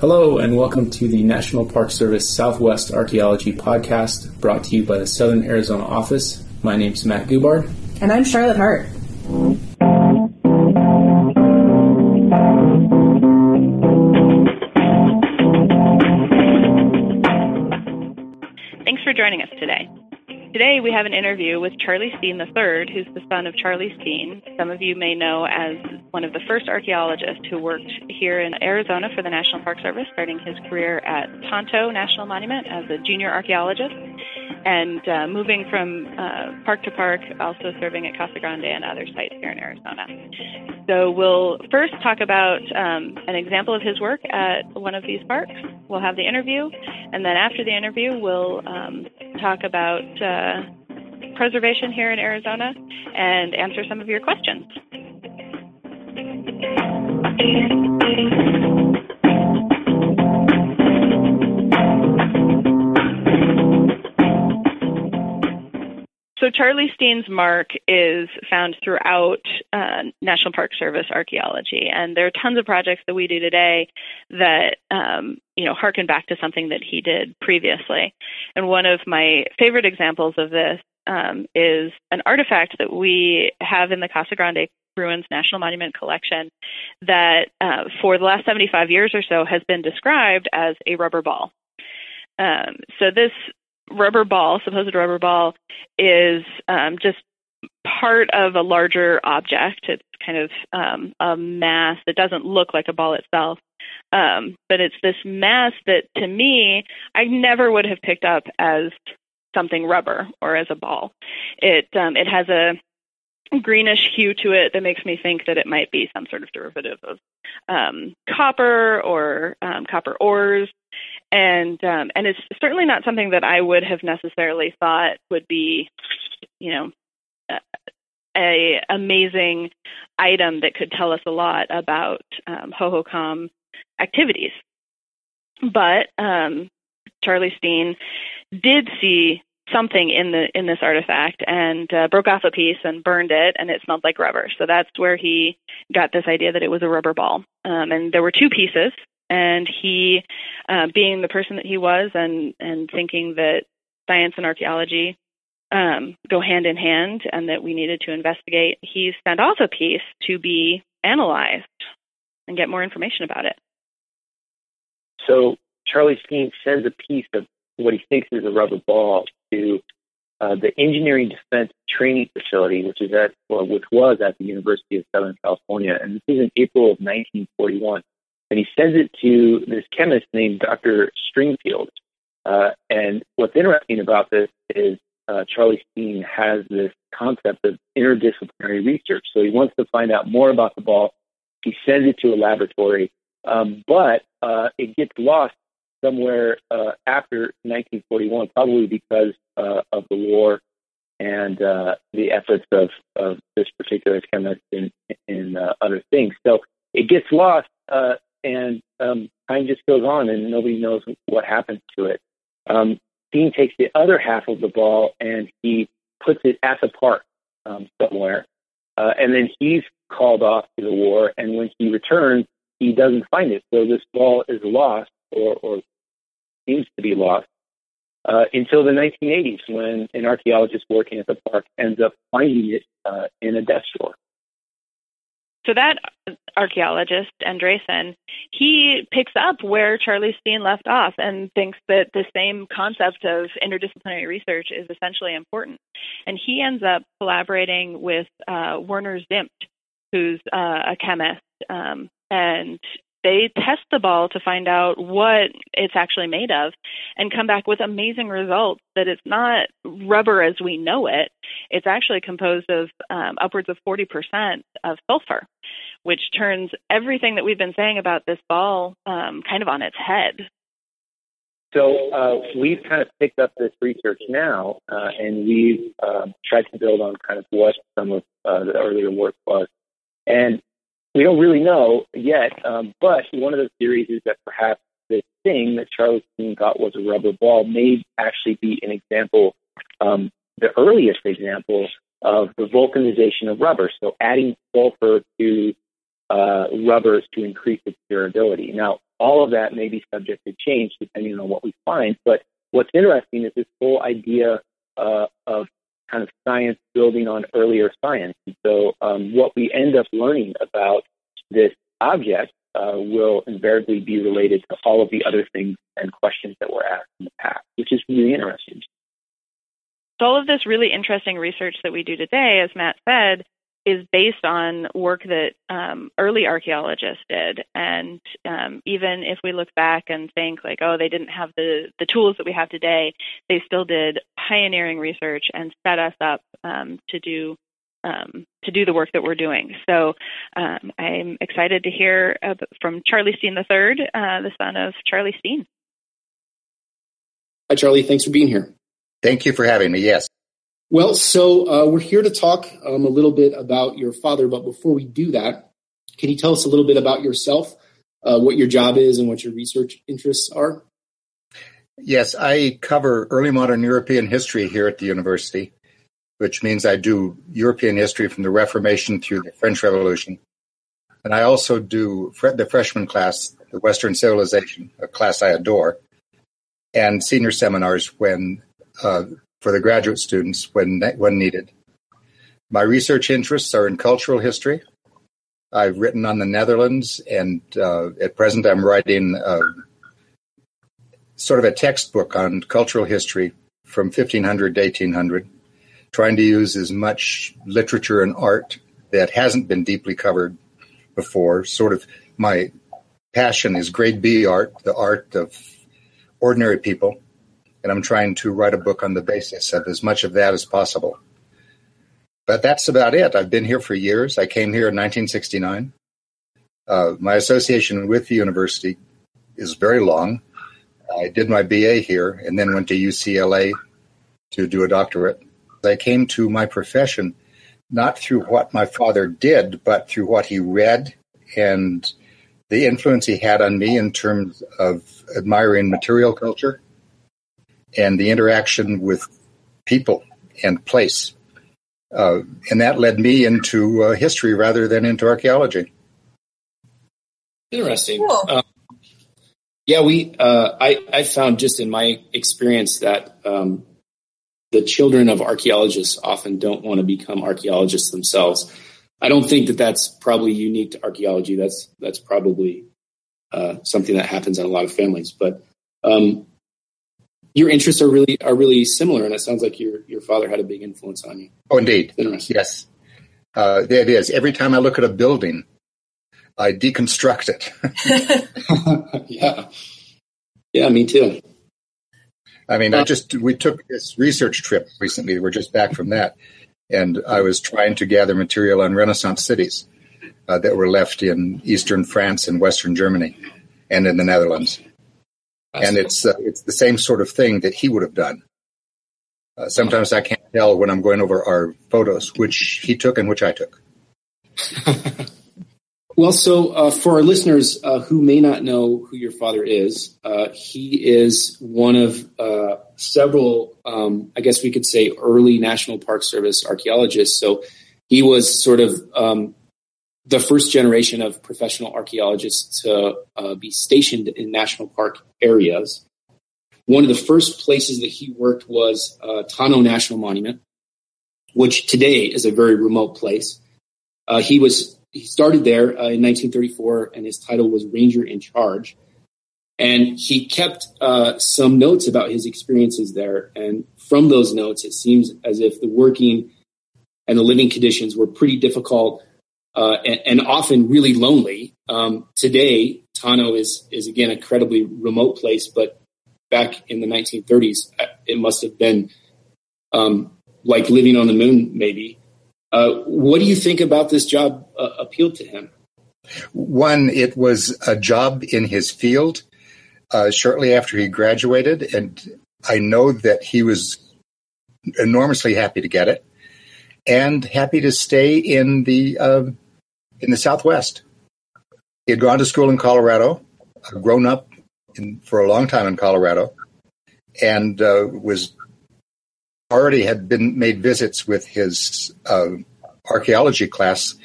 Hello, and welcome to the National Park Service Southwest Archaeology Podcast, brought to you by the Southern Arizona office. My name's Matt Gubard. And I'm Charlotte Hart. Thanks for joining us today. We have an interview with Charlie Steen III, who's the son of Charlie Steen. Some of you may know as one of the first archaeologists who worked here in Arizona for the National Park Service, starting his career at Tonto National Monument as a junior archaeologist and uh, moving from uh, park to park, also serving at Casa Grande and other sites here in Arizona. So we'll first talk about um, an example of his work at one of these parks. We'll have the interview, and then after the interview, we'll um, talk about uh, preservation here in Arizona and answer some of your questions. So Charlie Steen's mark is found throughout uh, National Park Service archaeology, and there are tons of projects that we do today that um, you know harken back to something that he did previously. And one of my favorite examples of this um, is an artifact that we have in the Casa Grande Ruins National Monument Collection that, uh, for the last 75 years or so, has been described as a rubber ball. Um, so this rubber ball, supposed rubber ball, is um, just part of a larger object. It's kind of um, a mass that doesn't look like a ball itself. Um, but it's this mass that to me, I never would have picked up as something rubber or as a ball. It um, it has a greenish hue to it that makes me think that it might be some sort of derivative of um, copper or um, copper ores and um, and it's certainly not something that I would have necessarily thought would be, you know, a, amazing item that could tell us a lot about um, Hohokam activities. But um, Charlie Steen did see something in the in this artifact and uh, broke off a piece and burned it and it smelled like rubber so that's where he got this idea that it was a rubber ball um, and there were two pieces and he, uh, being the person that he was, and and thinking that science and archaeology um, go hand in hand, and that we needed to investigate, he sent off a piece to be analyzed and get more information about it. So Charlie Steen sends a piece of what he thinks is a rubber ball to uh, the Engineering Defense Training Facility, which is at well, which was at the University of Southern California, and this is in April of 1941 and he sends it to this chemist named Dr. Stringfield. Uh, and what's interesting about this is uh, Charlie Steen has this concept of interdisciplinary research. So he wants to find out more about the ball. He sends it to a laboratory, um, but uh, it gets lost somewhere uh, after 1941, probably because uh, of the war and uh, the efforts of, of this particular chemist in, in other things. So it gets lost uh, and um, time just goes on, and nobody knows what happens to it. Um, Steen takes the other half of the ball and he puts it at the park um, somewhere, uh, and then he's called off to the war. And when he returns, he doesn't find it. So this ball is lost, or, or seems to be lost, uh, until the 1980s, when an archaeologist working at the park ends up finding it uh, in a desk drawer. So that archaeologist, Andresen, he picks up where Charlie Steen left off and thinks that the same concept of interdisciplinary research is essentially important. And he ends up collaborating with uh, Werner Zimt, who's uh, a chemist, um, and they test the ball to find out what it's actually made of and come back with amazing results that it's not rubber as we know it. It's actually composed of um, upwards of 40% of sulfur, which turns everything that we've been saying about this ball um, kind of on its head. So uh, we've kind of picked up this research now, uh, and we've um, tried to build on kind of what some of uh, the earlier work was. And we don't really know yet, um, but one of the theories is that perhaps the thing that Charlie Steen thought was a rubber ball may actually be an example, um, the earliest example of the vulcanization of rubber. So adding sulfur to uh, rubbers to increase its durability. Now, all of that may be subject to change depending on what we find, but what's interesting is this whole idea uh, of kind of science building on earlier science. So, um, what we end up learning about this object uh, will invariably be related to all of the other things and questions that were asked in the past, which is really interesting. So, all of this really interesting research that we do today, as Matt said, is based on work that um, early archaeologists did. And um, even if we look back and think like, oh, they didn't have the the tools that we have today, they still did pioneering research and set us up um, to do um, to do the work that we're doing. So um, I'm excited to hear from Charlie Steen III, uh, the son of Charlie Steen. Hi, Charlie. Thanks for being here. Thank you for having me. Yes. Well, so uh, we're here to talk um, a little bit about your father, but before we do that, can you tell us a little bit about yourself, uh, what your job is, and what your research interests are? Yes, I cover early modern European history here at the university, which means I do European history from the Reformation through the French Revolution. And I also do the freshman class, the Western Civilization, a class I adore, and senior seminars when uh, for the graduate students when, when needed. My research interests are in cultural history. I've written on the Netherlands, and uh, at present I'm writing uh, sort of a textbook on cultural history from 1500 to 1800, trying to use as much literature and art that hasn't been deeply covered before. Sort of my passion is grade B art, the art of ordinary people, and I'm trying to write a book on the basis of as much of that as possible. But that's about it. I've been here for years. I came here in 1969. Uh, my association with the university is very long. I did my BA here and then went to UCLA to do a doctorate. I came to my profession not through what my father did, but through what he read and the influence he had on me in terms of admiring material culture and the interaction with people and place. Uh, and that led me into uh, history rather than into archaeology. Interesting. Cool. Um, yeah, we. Uh, I I found just in my experience that um, the children of archaeologists often don't want to become archaeologists themselves. I don't think that that's probably unique to archaeology. That's that's probably uh, something that happens in a lot of families. But um, your interests are really are really similar, and it sounds like your your father had a big influence on you. Oh, indeed. Yes, uh, it is. Every time I look at a building, I deconstruct it. yeah, yeah, me too. I mean, I uh, just we took this research trip recently. We're just back from that, and I was trying to gather material on Renaissance cities uh, that were left in eastern France and western Germany, and in the Netherlands and it's uh, it's the same sort of thing that he would have done. Uh, sometimes I can't tell when I'm going over our photos which he took and which I took. well, so uh, for our listeners uh, who may not know who your father is, uh, he is one of uh, several, um, I guess we could say, early National Park Service archaeologists. So he was sort of um, the first generation of professional archaeologists to uh, be stationed in national park areas. One of the first places that he worked was uh, Tonto National Monument, which today is a very remote place. Uh, he was he started there uh, in 1934, and his title was Ranger in Charge. And he kept uh, some notes about his experiences there. And from those notes, it seems as if the working and the living conditions were pretty difficult uh, and, and, often really lonely. Um, today, Tonto is is again a incredibly remote place, but back in the 1930s, uh, it must have been um, like living on the moon, maybe. Uh, what do you think about this job uh, appealed to him? One, it was a job in his field uh, shortly after he graduated, and I know that he was enormously happy to get it and happy to stay in the uh, in the Southwest. He had gone to school in Colorado, uh, grown up in, for a long time in Colorado, and uh, was already had been made visits with his uh, archaeology class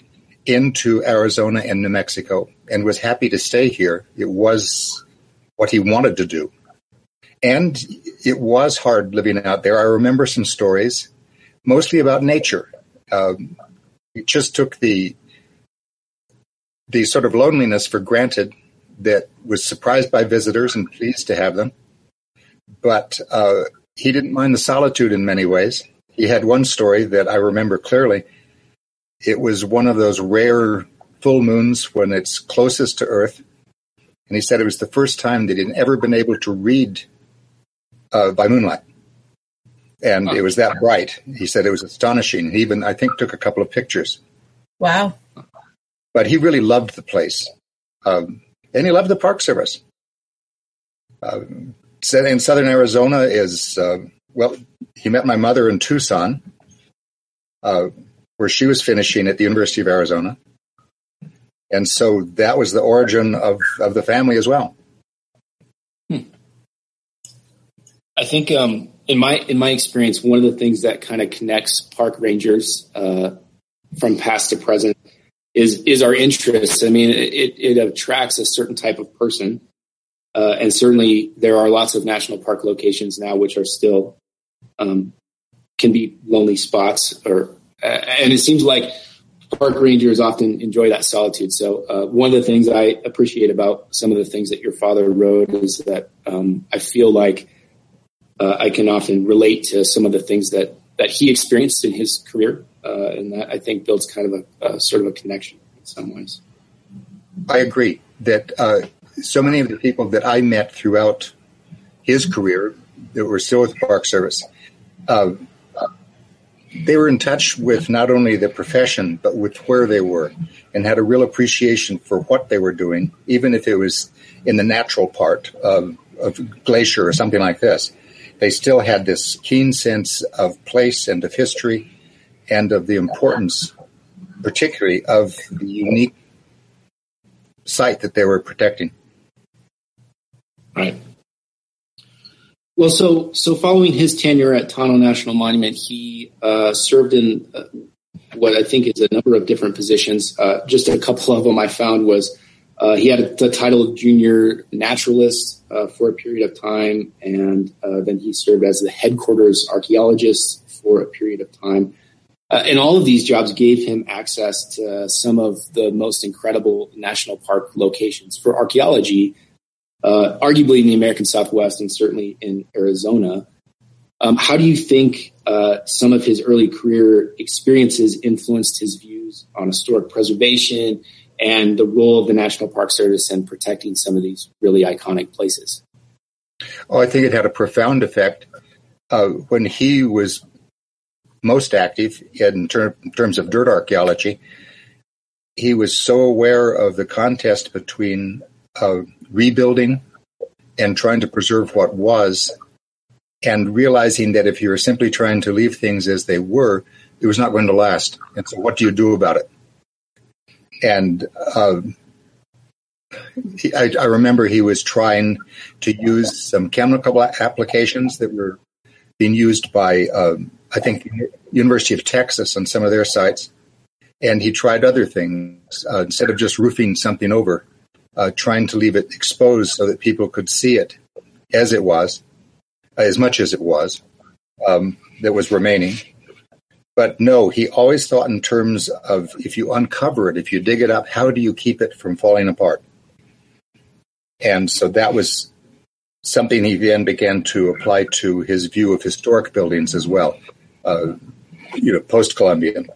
into Arizona and New Mexico and was happy to stay here. It was what he wanted to do. And it was hard living out there. I remember some stories, mostly about nature. Um, it just took the the sort of loneliness for granted that was surprised by visitors and pleased to have them. But uh, he didn't mind the solitude in many ways. He had one story that I remember clearly. It was one of those rare full moons when it's closest to Earth. And he said it was the first time that he'd ever been able to read uh, by moonlight. And it was that bright. He said it was astonishing. He even, I think, took a couple of pictures. Wow. But he really loved the place. Um, and he loved the Park Service. Uh, in southern Arizona is, uh, well, he met my mother in Tucson, uh, where she was finishing at the University of Arizona. And so that was the origin of, of the family as well. Hmm. I think um, in my in my experience, one of the things that kind of connects park rangers uh, from past to present is is our interests. I mean, it, it attracts a certain type of person, uh, and certainly there are lots of national park locations now which are still um, can be lonely spots, or uh, and it seems like park rangers often enjoy that solitude. So uh, one of the things I appreciate about some of the things that your father wrote is that um, I feel like uh, I can often relate to some of the things that that he experienced in his career, uh, and that I think builds kind of a, a, sort of a connection in some ways. I agree that uh, so many of the people that I met throughout his career that were still with the Park Service, uh, they were in touch with not only the profession but with where they were, and had a real appreciation for what they were doing, even if it was in the natural part of, of glacier or something like this they still had this keen sense of place and of history and of the importance, particularly of the unique site that they were protecting. Right. Well, so so following his tenure at Tonto National Monument, he uh, served in uh, what I think is a number of different positions. Uh, just a couple of them I found was uh, he had the title of junior naturalist uh, for a period of time, and uh, then he served as the headquarters archaeologist for a period of time. Uh, and all of these jobs gave him access to some of the most incredible national park locations for archaeology, uh, arguably in the American Southwest and certainly in Arizona. Um, how do you think uh, some of his early career experiences influenced his views on historic preservation and the role of the National Park Service in protecting some of these really iconic places? Oh, I think it had a profound effect. Uh, when he was most active in, ter- in, terms of dirt archaeology, he was so aware of the contest between uh, rebuilding and trying to preserve what was, and realizing that if you were simply trying to leave things as they were, it was not going to last. And so, what do you do about it? And uh, I, I, remember he was trying to use some chemical applications that were being used by, um, I think, University of Texas on some of their sites, and he tried other things uh, instead of just roofing something over, uh, trying to leave it exposed so that people could see it as it was, as much as it was um, that was remaining but no, he always thought in terms of if you uncover it, if you dig it up, how do you keep it from falling apart? And so that was something he then began to apply to his view of historic buildings as well, uh, you know, post Columbian.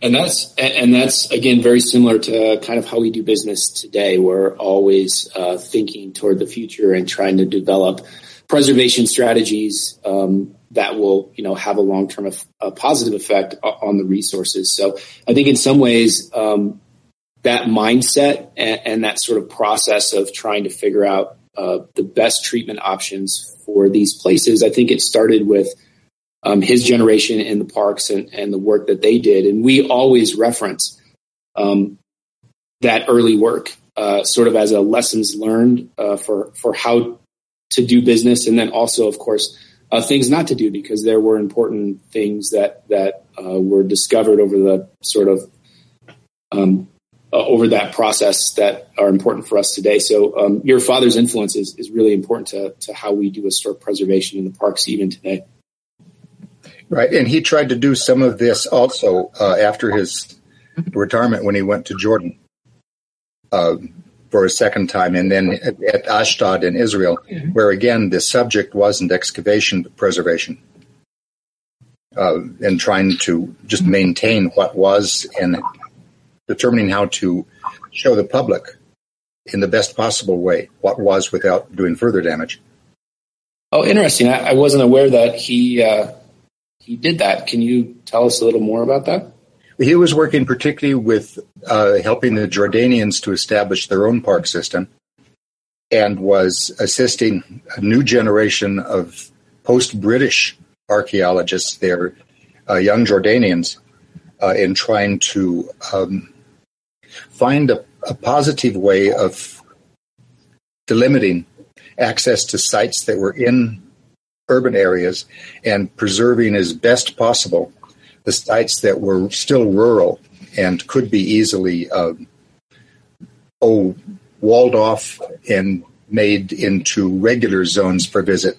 And that's and that's again very similar to kind of how we do business today. We're always uh, thinking toward the future and trying to develop preservation strategies um, that will you know have a long term a positive effect on the resources. So I think in some ways um, that mindset and, and, that sort of process of trying to figure out uh, the best treatment options for these places, I think it started with um, his generation in the parks and, and, the work that they did, and we always reference um, that early work. Uh, sort of as a lessons learned uh, for for how to do business, and then also, of course, uh, things not to do because there were important things that that uh, were discovered over the sort of um, uh, over that process that are important for us today. So um, your father's influence is, is really important to, to how we do historic preservation in the parks even today. Right, and he tried to do some of this also uh, after his retirement when he went to Jordan uh, for a second time, and then at, at Ashdod in Israel, mm-hmm. where again the subject wasn't excavation but preservation, uh, and trying to just maintain what was and determining how to show the public in the best possible way what was without doing further damage. Oh, interesting. I, I wasn't aware that he uh, he did that. Can you tell us a little more about that? He was working particularly with uh, helping the Jordanians to establish their own park system and was assisting a new generation of post British archaeologists there, uh, young Jordanians, uh, in trying to um, find a, a positive way of delimiting access to sites that were in urban areas and preserving as best possible the sites that were still rural and could be easily uh, oh walled off and made into regular zones for visit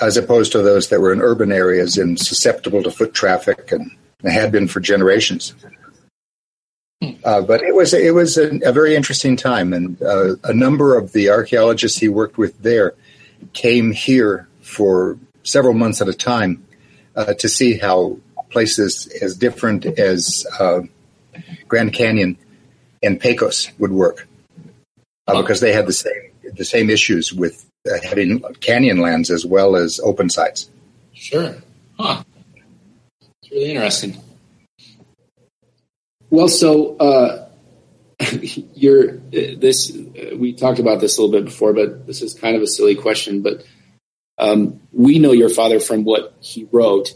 as opposed to those that were in urban areas and susceptible to foot traffic and had been for generations. Uh, but it was it was a, a very interesting time, and uh, a number of the archaeologists he worked with there came here for several months at a time uh, to see how places as different as uh, Grand Canyon and Pecos would work, uh, because they had the same the same issues with uh, having canyon lands as well as open sites. Sure, huh? It's really interesting. Well, so uh, you're this. We talked about this a little bit before, but this is kind of a silly question. But um, we know your father from what he wrote,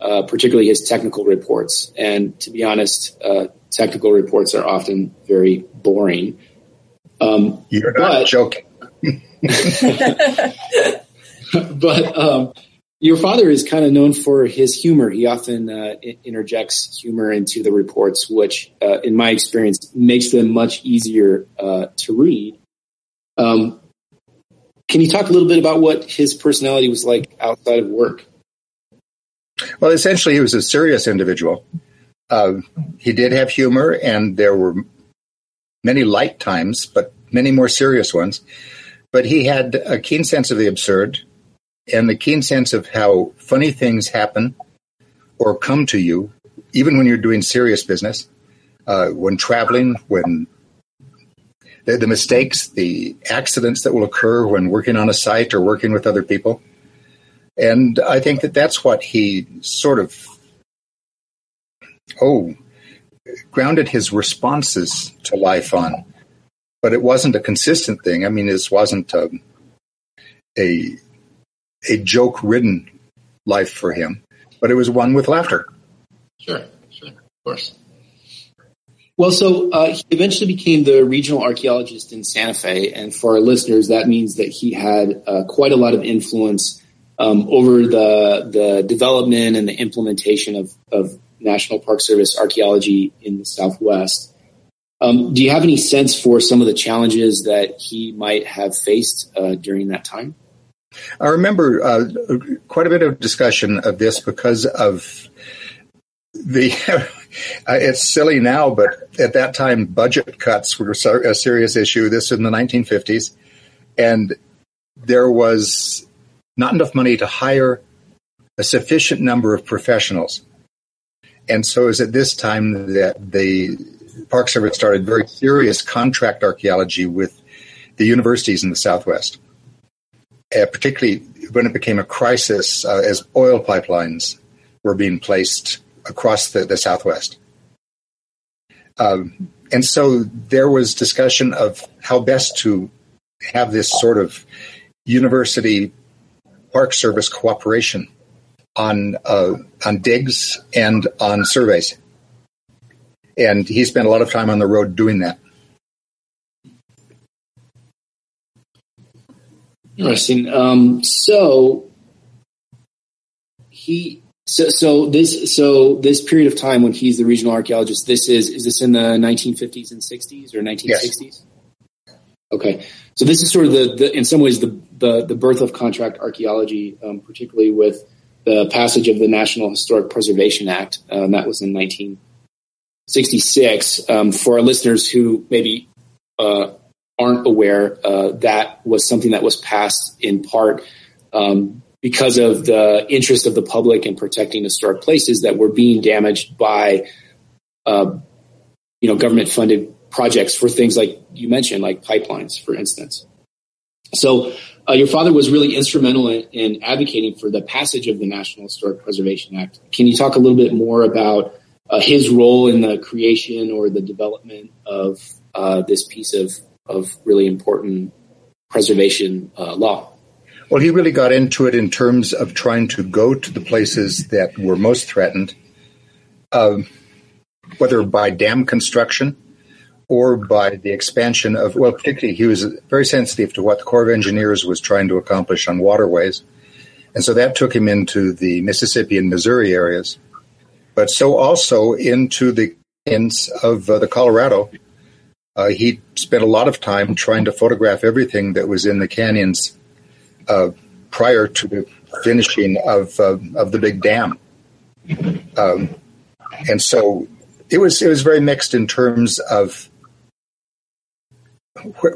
uh, particularly his technical reports. And to be honest, uh, technical reports are often very boring. Um, you're not but, joking. but um, your father is kind of known for his humor. He often uh, interjects humor into the reports, which, uh, in my experience, makes them much easier uh, to read. Um, can you talk a little bit about what his personality was like outside of work? Well, essentially, he was a serious individual. Uh, he did have humor, and there were many light times, but many more serious ones. But he had a keen sense of the absurd and the keen sense of how funny things happen or come to you, even when you're doing serious business, uh, when traveling, when the, the, mistakes, the accidents that will occur when working on a site or working with other people. And I think that that's what he sort of, oh, grounded his responses to life on. But it wasn't a consistent thing. I mean, this wasn't a, a a joke ridden life for him, but it was one with laughter. Sure, sure, of course. Well, so uh, he eventually became the regional archaeologist in Santa Fe, and for our listeners, that means that he had uh, quite a lot of influence um, over the the development and the implementation of, of National Park Service archaeology in the Southwest. Um, do you have any sense for some of the challenges that he might have faced uh, during that time? I remember uh, quite a bit of discussion of this because of the. it's silly now, but at that time, budget cuts were a serious issue. This in the 1950s, and there was not enough money to hire a sufficient number of professionals. And so it was at this time that the Park Service started very serious contract archaeology with the universities in the Southwest uh, particularly when it became a crisis uh, as oil pipelines were being placed across the, the Southwest. Um, and so there was discussion of how best to have this sort of university park service cooperation on uh, on digs and on surveys. And he spent a lot of time on the road doing that. Interesting. Um, so, he so so this so this period of time when he's the regional archaeologist. This is is this in the 1950s and 60s or 1960s? Yes. Okay, so this is sort of the, the in some ways the, the the birth of contract archaeology, um, particularly with the passage of the National Historic Preservation Act. Um, that was in 1966. Um, for our listeners who maybe uh, aren't aware, uh, that was something that was passed in part um, because of the interest of the public in protecting historic places that were being damaged by, uh, you know, government funded projects for things like you mentioned, like pipelines, for instance. So uh, your father was really instrumental in, in, advocating for the passage of the National Historic Preservation Act. Can you talk a little bit more about uh, his role in the creation or the development of uh, this piece of, of really important preservation uh, law? Well, he really got into it in terms of trying to go to the places that were most threatened, uh, whether by dam construction or by the expansion of, well, particularly he was very sensitive to what the Corps of Engineers was trying to accomplish on waterways. And so that took him into the Mississippi and Missouri areas, but so also into the ends of uh, the Colorado. Uh, he spent a lot of time trying to photograph everything that was in the canyons uh, prior to the finishing of uh, of the big dam. Um, and so it was it was very mixed in terms of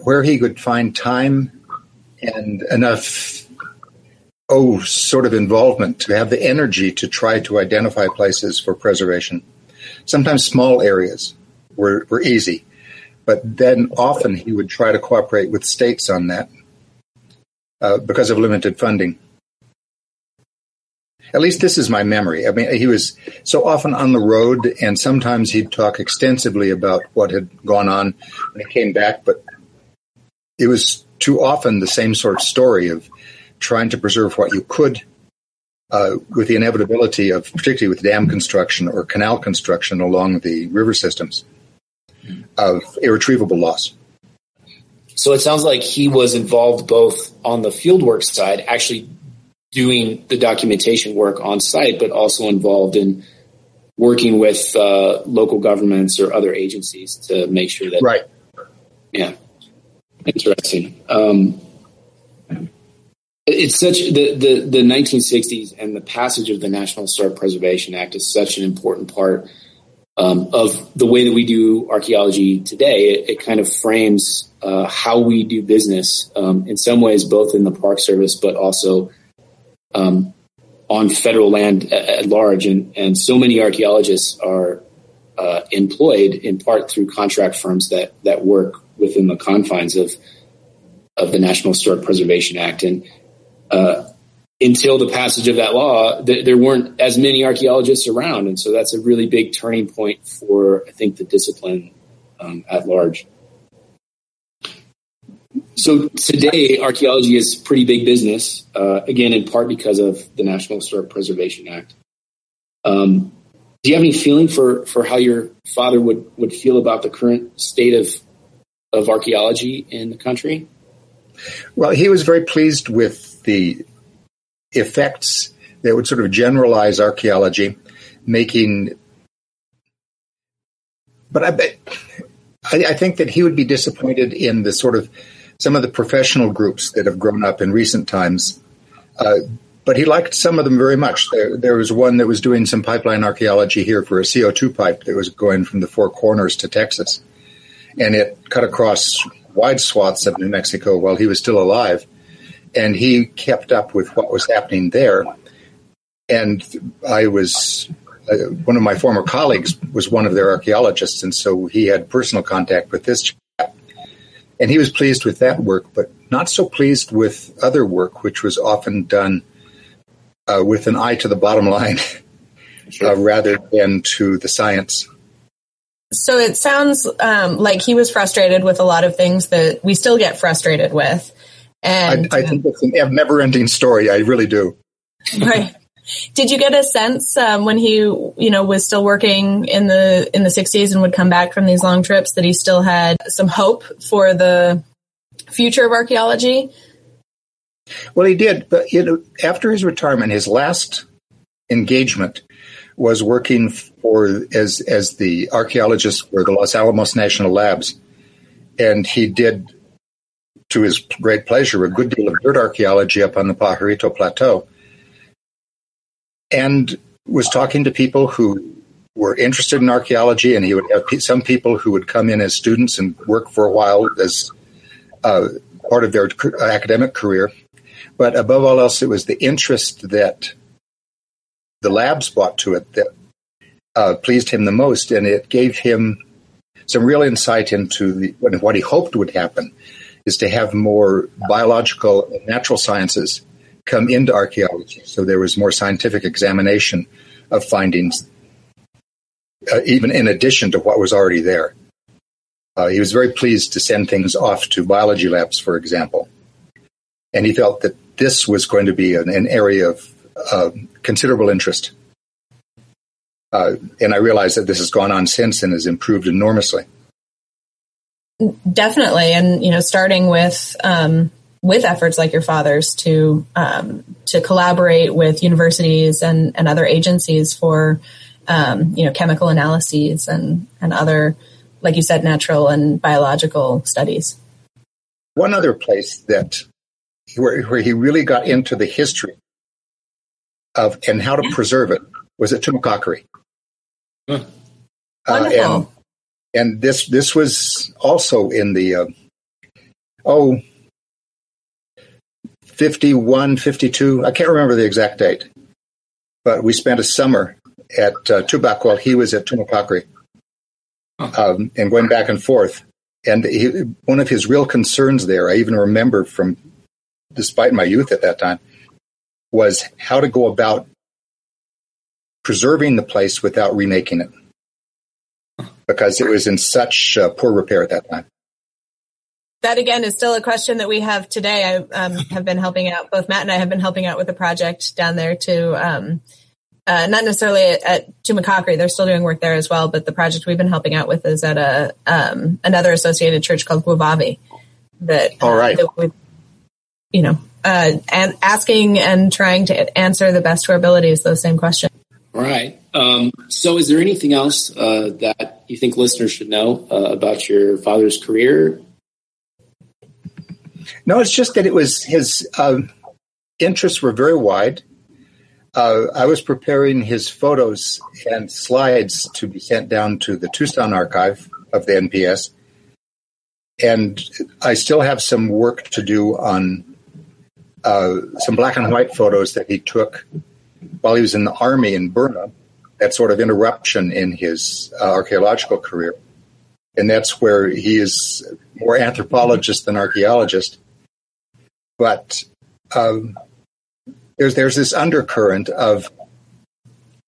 where he could find time and enough oh sort of involvement to have the energy to try to identify places for preservation sometimes small areas were, were easy but then often he would try to cooperate with states on that uh, because of limited funding at least this is my memory. I mean, he was so often on the road, and sometimes he'd talk extensively about what had gone on when he came back, but it was too often the same sort of story of trying to preserve what you could uh, with the inevitability of, particularly with dam construction or canal construction along the river systems, of irretrievable loss. So it sounds like he was involved both on the fieldwork side, actually doing the documentation work on site, but also involved in working with uh, local governments or other agencies to make sure that. Right. Yeah. Interesting. Um, it's such the, the, the 1960s and the passage of the National Historic Preservation Act is such an important part um, of the way that we do archaeology today. It, it kind of frames uh, how we do business um, in some ways, both in the Park Service, but also um, on federal land at, at, large. And, and so many archaeologists are uh, employed in part through contract firms that that work within the confines of of the National Historic Preservation Act. And uh, until the passage of that law, th- there weren't as many archaeologists around, and so that's a really big turning point for I think the discipline um, at large. So today, archaeology is pretty big business. Uh, again, in part because of the National Historic Preservation Act. Um, do you have any feeling for for how your father would would feel about the current state of of archaeology in the country? Well, he was very pleased with the effects that would sort of generalize archaeology, making. But I bet I, I think that he would be disappointed in the sort of some of the professional groups that have grown up in recent times. Uh, but he liked some of them very much. There, there, was one that was doing some pipeline archaeology here for a CO2 pipe that was going from the Four Corners to Texas and it cut across wide swaths of New Mexico while he was still alive. And he kept up with what was happening there. And I was, uh, one of my former colleagues was one of their archaeologists, and so he had personal contact with this chap. And he was pleased with that work, but not so pleased with other work, which was often done uh, with an eye to the bottom line sure. uh, rather than to the science. So it sounds um, like he was frustrated with a lot of things that we still get frustrated with. And I, I think it's a never-ending story. I really do. Right. Did you get a sense um, when he, you know, was still working in the in the '60s and would come back from these long trips that he still had some hope for the future of archaeology? Well, he did, but you know, after his retirement, his last engagement was working for as as the archaeologist for the Los Alamos National Labs, and he did, to his great pleasure, a good deal of dirt archaeology up on the Pajarito Plateau, and was talking to people who were interested in archaeology, and he would have some people who would come in as students and work for a while as uh, part of their academic career. But above all else, it was the interest that the labs brought to it that uh, pleased him the most, and it gave him some real insight into the, what he hoped would happen is to have more biological and natural sciences come into archaeology. So there was more scientific examination of findings, uh, even in addition to what was already there. Uh, he was very pleased to send things off to biology labs, for example. And he felt that this was going to be an, an area of considerable interest. Uh, and I realize that this has gone on since and has improved enormously. Definitely, and you know, starting with um, with efforts like your father's to um, to collaborate with universities and, and other agencies for um, you know chemical analyses and and other, like you said, natural and biological studies. One other place that where, where he really got into the history of and how to preserve it was at Tumacácori. Huh. Uh, and, and this this was also in the uh, oh 51 52 i can't remember the exact date but we spent a summer at uh, tubac while he was at Tumacácori um, and going back and forth. And he, one of his real concerns there i even remember from despite my youth at that time was how to go about preserving the place without remaking it because it was in such uh, poor repair at that time. That again is still a question that we have today. I um, have been helping out, both Matt and I have been helping out with a project down there to, um, uh, not necessarily at, at they're still doing work there as well, but the project we've been helping out with is at a um, another associated church called Guevavi. That, All right. That you know, uh, and asking and trying to answer the best to our abilities those same questions. All right. Um, so, is there anything else uh, that you think listeners should know uh, about your father's career? No, it's just that it was his uh, interests were very wide. Uh, I was preparing his photos and slides to be sent down to the Tucson archive of the NPS, and I still have some work to do on uh, some black and white photos that he took while he was in the army in Burma. That sort of interruption in his uh, archaeological career, and that's where he is more anthropologist than archaeologist. But um, there's there's this undercurrent of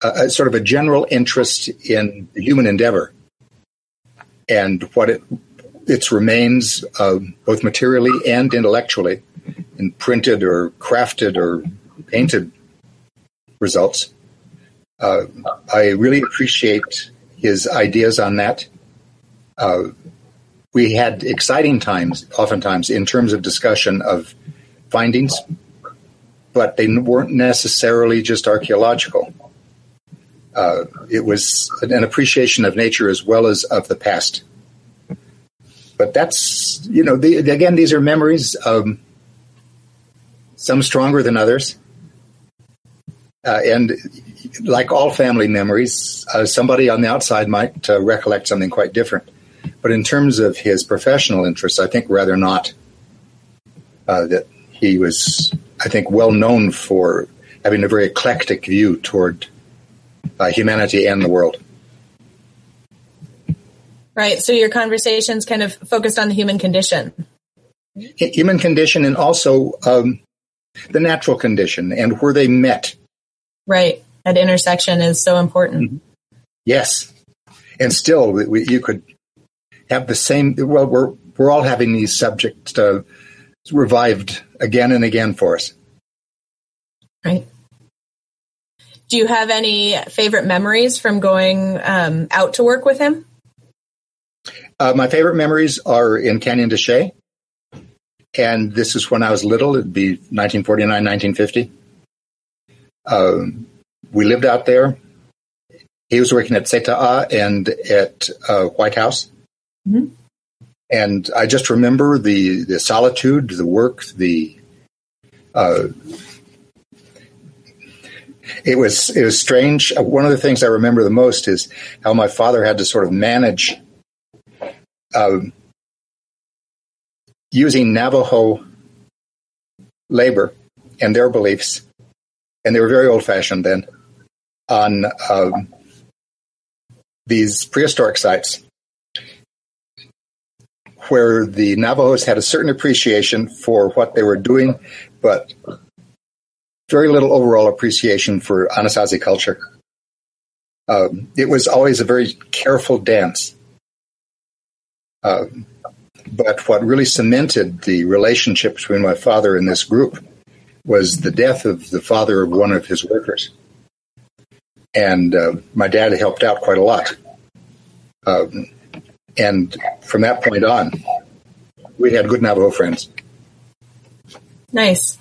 a, a sort of a general interest in the human endeavor and what it its remains, uh, both materially and intellectually, in printed or crafted or painted results. Uh, I really appreciate his ideas on that. Uh, we had exciting times, oftentimes, in terms of discussion of findings, but they weren't necessarily just archaeological. Uh, it was an appreciation of nature as well as of the past. But that's, you know, the, again, these are memories. Um, some stronger than others. Uh, and like all family memories, uh, somebody on the outside might uh, recollect something quite different. But in terms of his professional interests, I think rather not. Uh, that he was, I think, well known for having a very eclectic view toward uh, humanity and the world. Right. So your conversations kind of focused on the human condition. Human condition, and also um, the natural condition and where they met. Right. That intersection is so important. Mm-hmm. Yes. And still, we, you could have the same. Well, we're we're all having these subjects uh, revived again and again for us. Right. Do you have any favorite memories from going um, out to work with him? Uh, my favorite memories are in Canyon de Chelly. And this is when I was little. It'd be 1949, 1950. Um, we lived out there. He was working at Tse-ta'a and at uh, White House. Mm-hmm. And I just remember the, the solitude, the work, the uh, it was it was strange. One of the things I remember the most is how my father had to sort of manage uh, using Navajo labor and their beliefs, and they were very old fashioned then, on um, these prehistoric sites where the Navajos had a certain appreciation for what they were doing, but very little overall appreciation for Anasazi culture. Um, it was always a very careful dance. Um, but what really cemented the relationship between my father and this group was the death of the father of one of his workers. And uh, my dad helped out quite a lot. Um, and from that point on, we had good Navajo friends. Nice.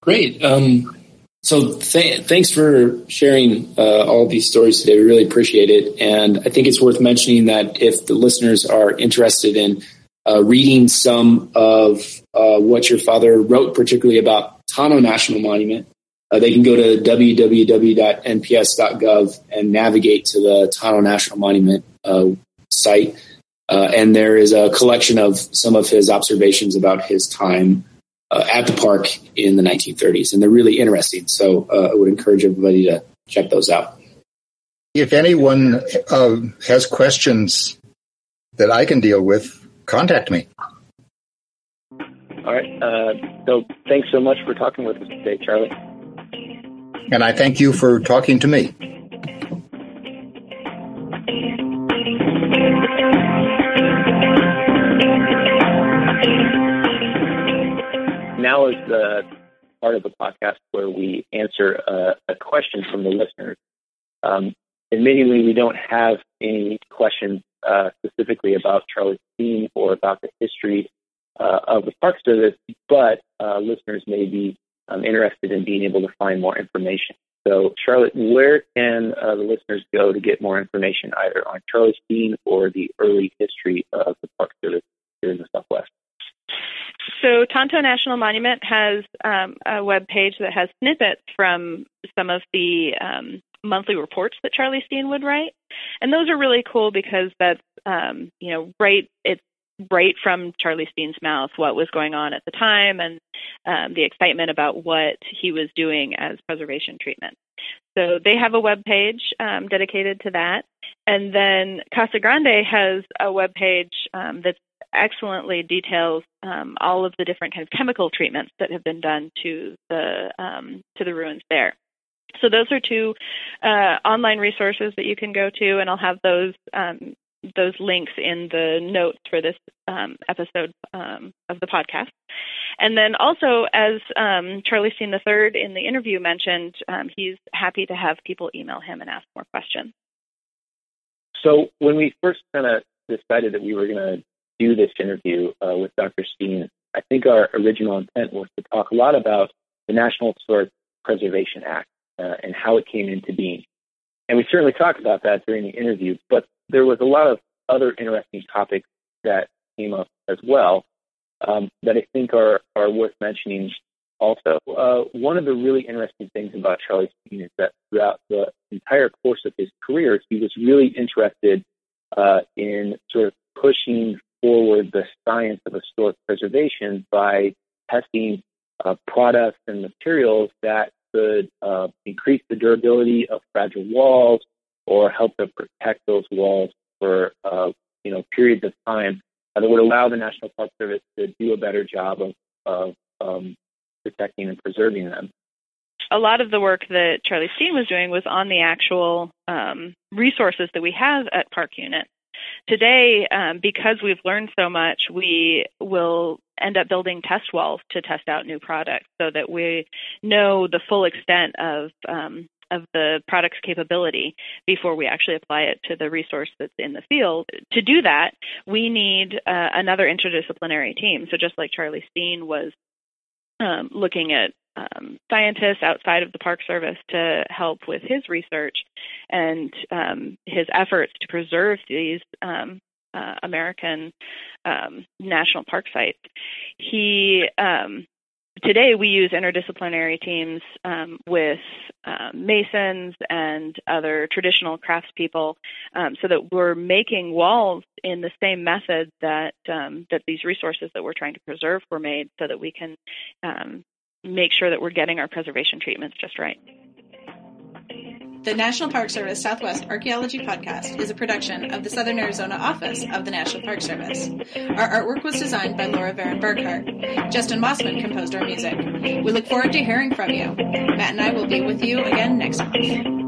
Great. Um, so th- thanks for sharing uh, all these stories today. We really appreciate it. And I think it's worth mentioning that if the listeners are interested in uh, reading some of uh, what your father wrote, particularly about Tonto National Monument, uh, they can go to www.nps.gov and navigate to the Tonto National Monument uh, site. Uh, and there is a collection of some of his observations about his time uh, at the park in the 1930s, and they're really interesting. So uh, I would encourage everybody to check those out. If anyone uh, has questions that I can deal with, contact me. All right. Uh, so thanks so much for talking with us today, Charlie. And I thank you for talking to me. Is the part of the podcast where we answer a, a question from the listeners. Um, admittedly, we don't have any questions uh, specifically about Charlie Steen or about the history uh, of the Park Service, but uh, listeners may be um, interested in being able to find more information. So, Charlotte, where can uh, the listeners go to get more information either on Charlie Steen or the early history of the Park Service here in the Southwest? So Tonto National Monument has um, a web page that has snippets from some of the um, monthly reports that Charlie Steen would write, and those are really cool because that's um, you know right it's right from Charlie Steen's mouth what was going on at the time and um, the excitement about what he was doing as preservation treatment. So they have a web page um, dedicated to that, and then Casa Grande has a web page um, that's excellently details um, all of the different kind of chemical treatments that have been done to the um, to the ruins there. So those are two uh, online resources that you can go to, and I'll have those um, those links in the notes for this um, episode um, of the podcast. And then also, as um, Charlie Steen III in the interview mentioned, he's happy to have people email him and ask more questions. So when we first kind of decided that we were going to do this interview uh, with Dr. Steen, I think our original intent was to talk a lot about the National Historic Preservation Act uh, and how it came into being. And we certainly talked about that during the interview, but there was a lot of other interesting topics that came up as well um, that I think are, are worth mentioning also. Uh, one of the really interesting things about Charlie Steen is that throughout the entire course of his career, he was really interested uh, in sort of pushing forward the science of historic preservation by testing uh, products and materials that could uh, increase the durability of fragile walls or help to protect those walls for uh, you know periods of time that would allow the National Park Service to do a better job of, of um, protecting and preserving them. A lot of the work that Charlie Steen was doing was on the actual um, resources that we have at Park Unit. Today, um, because we've learned so much, we will end up building test walls to test out new products so that we know the full extent of um, of the product's capability before we actually apply it to the resource that's in the field. To do that, we need uh, another interdisciplinary team. So just like Charlie Steen was um, looking at um, scientists outside of the Park Service to help with his research and um, his efforts to preserve these um, uh, American um, national park sites. He um, today we use interdisciplinary teams um, with um, masons and other traditional craftspeople um, so that we're making walls in the same method that um, that these resources that we're trying to preserve were made so that we can um, make sure that we're getting our preservation treatments just right. The National Park Service Southwest Archaeology Podcast is a production of the Southern Arizona office of the National Park Service. Our artwork was designed by Laura Varon Burkhart. Justin Mossman composed our music. We look forward to hearing from you. Matt and I will be with you again next month.